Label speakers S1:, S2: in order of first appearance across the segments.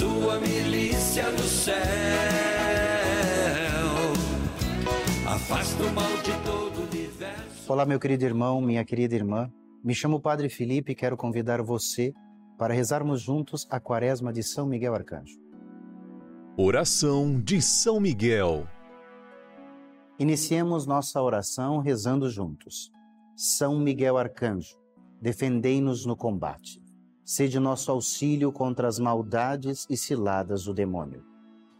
S1: sua milícia do céu. Afasta o mal de todo o universo.
S2: Olá, meu querido irmão, minha querida irmã. Me chamo Padre Felipe e quero convidar você para rezarmos juntos a quaresma de São Miguel Arcanjo.
S3: Oração de São Miguel.
S2: Iniciemos nossa oração rezando juntos. São Miguel Arcanjo, defendei-nos no combate. Sede nosso auxílio contra as maldades e ciladas do demônio.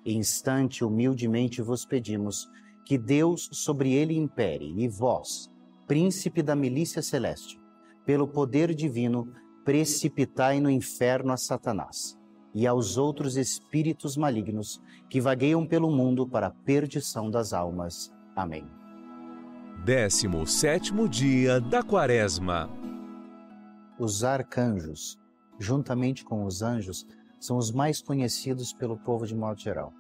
S2: Instante humildemente vos pedimos que Deus sobre ele impere e vós, príncipe da milícia celeste, pelo poder divino, precipitai no inferno a Satanás e aos outros espíritos malignos que vagueiam pelo mundo para a perdição das almas. Amém.
S3: 17 dia da Quaresma.
S2: Os arcanjos, juntamente com os anjos, são os mais conhecidos pelo povo de modo geral.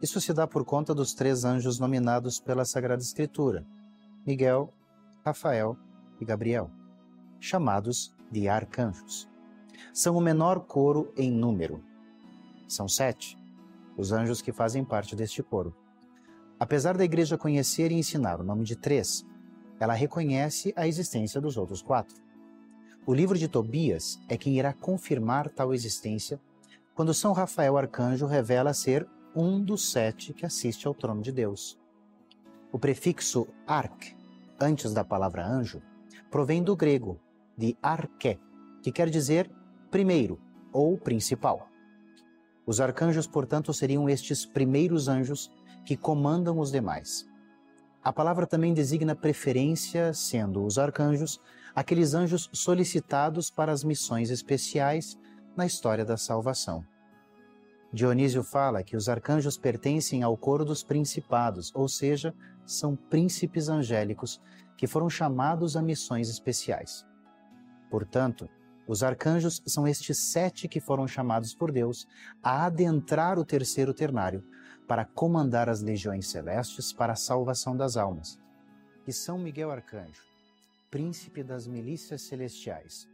S2: Isso se dá por conta dos três anjos nominados pela Sagrada Escritura: Miguel, Rafael e Gabriel, chamados de arcanjos. São o menor coro em número. São sete, os anjos que fazem parte deste coro. Apesar da igreja conhecer e ensinar o nome de três, ela reconhece a existência dos outros quatro. O livro de Tobias é quem irá confirmar tal existência quando São Rafael Arcanjo revela ser um dos sete que assiste ao trono de Deus. O prefixo arc, antes da palavra anjo, provém do grego, de arché, que quer dizer primeiro ou principal. Os arcanjos, portanto, seriam estes primeiros anjos que comandam os demais. A palavra também designa preferência, sendo os arcanjos aqueles anjos solicitados para as missões especiais na história da salvação. Dionísio fala que os arcanjos pertencem ao coro dos principados, ou seja, são príncipes angélicos que foram chamados a missões especiais. Portanto, os arcanjos são estes sete que foram chamados por Deus a adentrar o terceiro ternário para comandar as legiões celestes para a salvação das almas. E São Miguel Arcanjo, príncipe das milícias celestiais,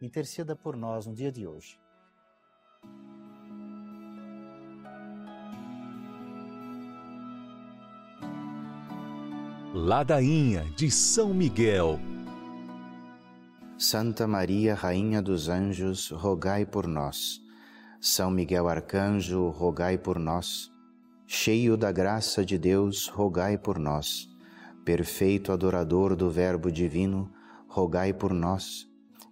S2: interceda por nós no dia de hoje.
S3: Ladainha de São Miguel.
S2: Santa Maria, Rainha dos Anjos, rogai por nós. São Miguel Arcanjo, rogai por nós. Cheio da graça de Deus, rogai por nós. Perfeito adorador do Verbo Divino, rogai por nós.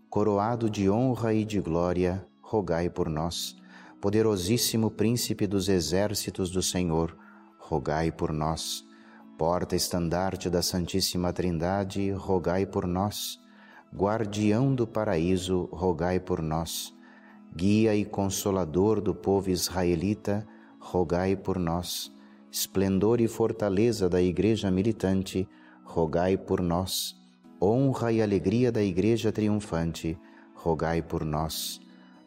S2: Coroado de honra e de glória, rogai por nós. Poderosíssimo Príncipe dos exércitos do Senhor, rogai por nós porta-estandarte da Santíssima Trindade, rogai por nós. Guardião do paraíso, rogai por nós. Guia e consolador do povo israelita, rogai por nós. Esplendor e fortaleza da Igreja militante, rogai por nós. Honra e alegria da Igreja triunfante, rogai por nós.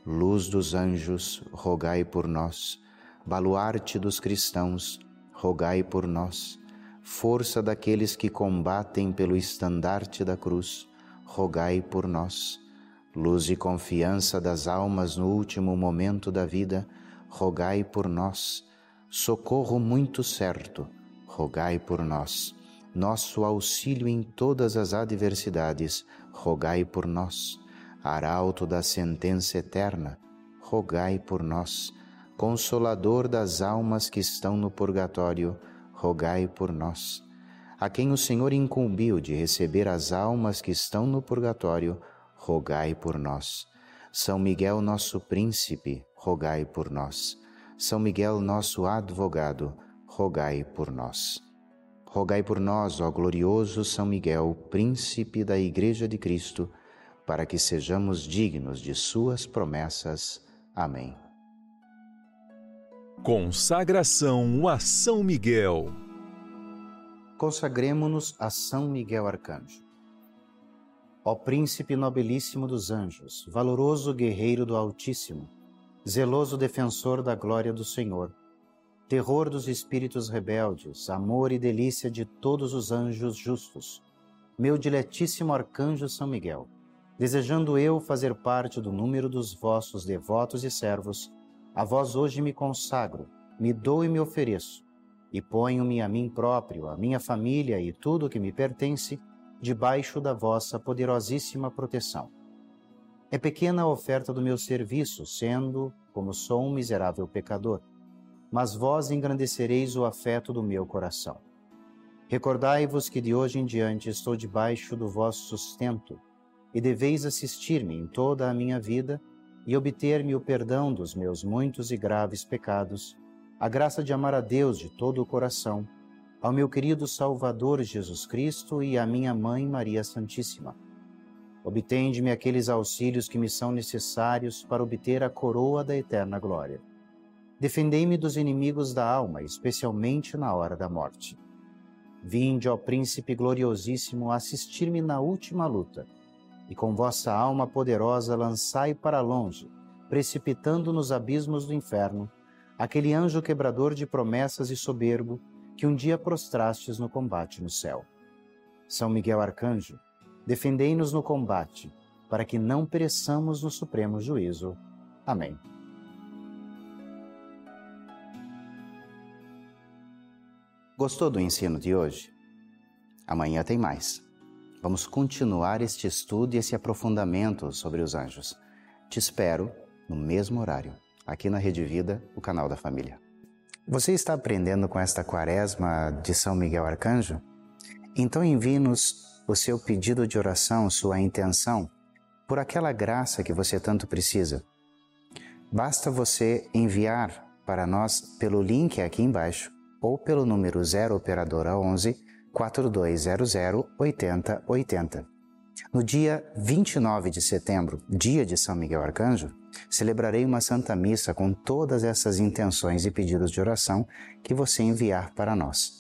S2: Luz dos anjos, rogai por nós. Baluarte dos cristãos, rogai por nós força daqueles que combatem pelo estandarte da cruz, rogai por nós. Luz e confiança das almas no último momento da vida, rogai por nós. Socorro muito certo, rogai por nós. Nosso auxílio em todas as adversidades, rogai por nós. Arauto da sentença eterna, rogai por nós. Consolador das almas que estão no purgatório, rogai por nós. A quem o Senhor incumbiu de receber as almas que estão no purgatório, rogai por nós. São Miguel, nosso príncipe, rogai por nós. São Miguel, nosso advogado, rogai por nós. Rogai por nós, ó glorioso São Miguel, príncipe da Igreja de Cristo, para que sejamos dignos de Suas promessas. Amém.
S3: Consagração a São Miguel.
S2: Consagremos-nos a São Miguel Arcanjo. Ó príncipe nobilíssimo dos anjos, valoroso guerreiro do Altíssimo, zeloso defensor da glória do Senhor, terror dos espíritos rebeldes, amor e delícia de todos os anjos justos, meu diletíssimo arcanjo São Miguel, desejando eu fazer parte do número dos vossos devotos e servos, A vós hoje me consagro, me dou e me ofereço, e ponho-me a mim próprio, a minha família e tudo o que me pertence, debaixo da vossa poderosíssima proteção. É pequena a oferta do meu serviço, sendo, como sou um miserável pecador, mas vós engrandecereis o afeto do meu coração. Recordai-vos que de hoje em diante estou debaixo do vosso sustento, e deveis assistir-me em toda a minha vida e obter-me o perdão dos meus muitos e graves pecados, a graça de amar a Deus de todo o coração, ao meu querido Salvador Jesus Cristo e à minha Mãe Maria Santíssima. Obtende-me aqueles auxílios que me são necessários para obter a coroa da eterna glória. Defendei-me dos inimigos da alma, especialmente na hora da morte. Vinde, ó Príncipe gloriosíssimo, assistir-me na última luta e com vossa alma poderosa lançai para longe, precipitando nos abismos do inferno, aquele anjo quebrador de promessas e soberbo que um dia prostrastes no combate no céu. São Miguel Arcanjo, defendei-nos no combate, para que não pereçamos no supremo juízo. Amém. Gostou do ensino de hoje? Amanhã tem mais. Vamos continuar este estudo e esse aprofundamento sobre os anjos. Te espero no mesmo horário, aqui na Rede Vida, o canal da família. Você está aprendendo com esta quaresma de São Miguel Arcanjo? Então envie-nos o seu pedido de oração, sua intenção, por aquela graça que você tanto precisa. Basta você enviar para nós pelo link aqui embaixo ou pelo número 0 operadora 11 4200 8080. No dia 29 de setembro, dia de São Miguel Arcanjo, celebrarei uma Santa Missa com todas essas intenções e pedidos de oração que você enviar para nós.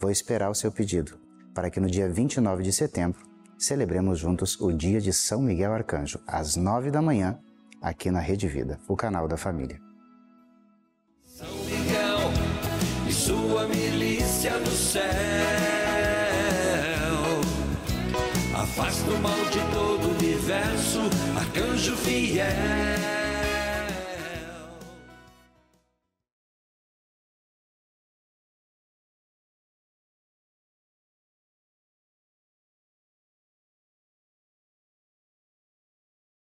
S2: Vou esperar o seu pedido, para que no dia 29 de setembro celebremos juntos o dia de São Miguel Arcanjo, às nove da manhã, aqui na Rede Vida, o canal da família.
S1: São Miguel e sua milícia no céu afasta o mal de todo o universo, arcanjo fiel.